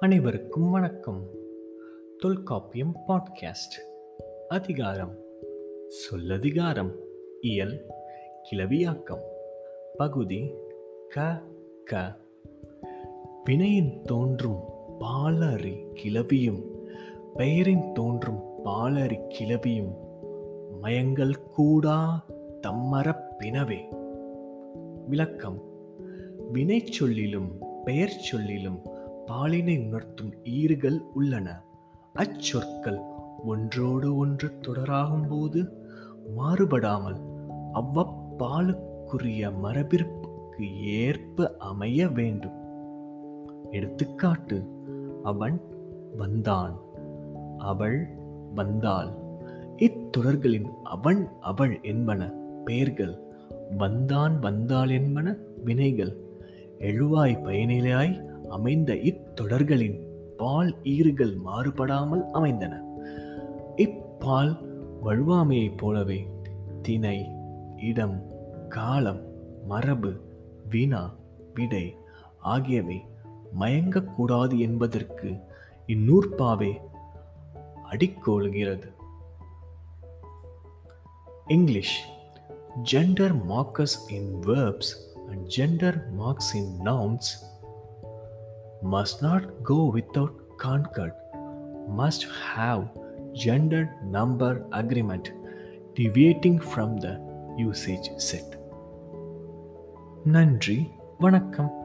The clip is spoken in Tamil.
அனைவருக்கும் வணக்கம். தொல்காப்பியம் பாட்காஸ்ட். அதிகாரம். சொல்லதிகாரம். இயல். கிளவியாக்கம். பகுதி க க. வினையின் தோன்றும் பாலறி கிளவியும் பெயரின் தோன்றும் பாலறி கிளவியும் மயங்கள் கூடா தம்மரப் பினவே விளக்கம். வினை சொல்லிலும் பெயர் சொல்லிலும் பாலினை உணர்த்தும் ஈறுகள் உள்ளன. அச்சொற்கள் ஒன்றோடு ஒன்று தொடராகும் போது மாறுபடாமல் அவ்வப்பாலுக்குரிய மரபிற்கு ஏற்ப அமைய வேண்டும். எடுத்துக்காட்டு அவன் வந்தான். அவள் வந்தாள். இத்தொடர்களின் அவன் அவள் என்பன பெயர்கள். வந்தான் வந்தாள் என்பன வினைகள். எழுவாய் பயனிலையாய் அமைந்த இத்தொடர்களின் பால் ஈறுகள் மாறுபடாமல் அமைந்தன. இப்பால் வழுவாமையைப் போலவே திணை இடம் காலம் மரபு வினா விடை ஆகியவை மயங்கக்கூடாது என்பதற்கு இந்நூற்பாவே அடிக்கோளுகிறது. English Gender markers in verbs and gender marks in nouns must not go without concord, must have gender number agreement deviating from the usage set. நன்றி வணக்கம்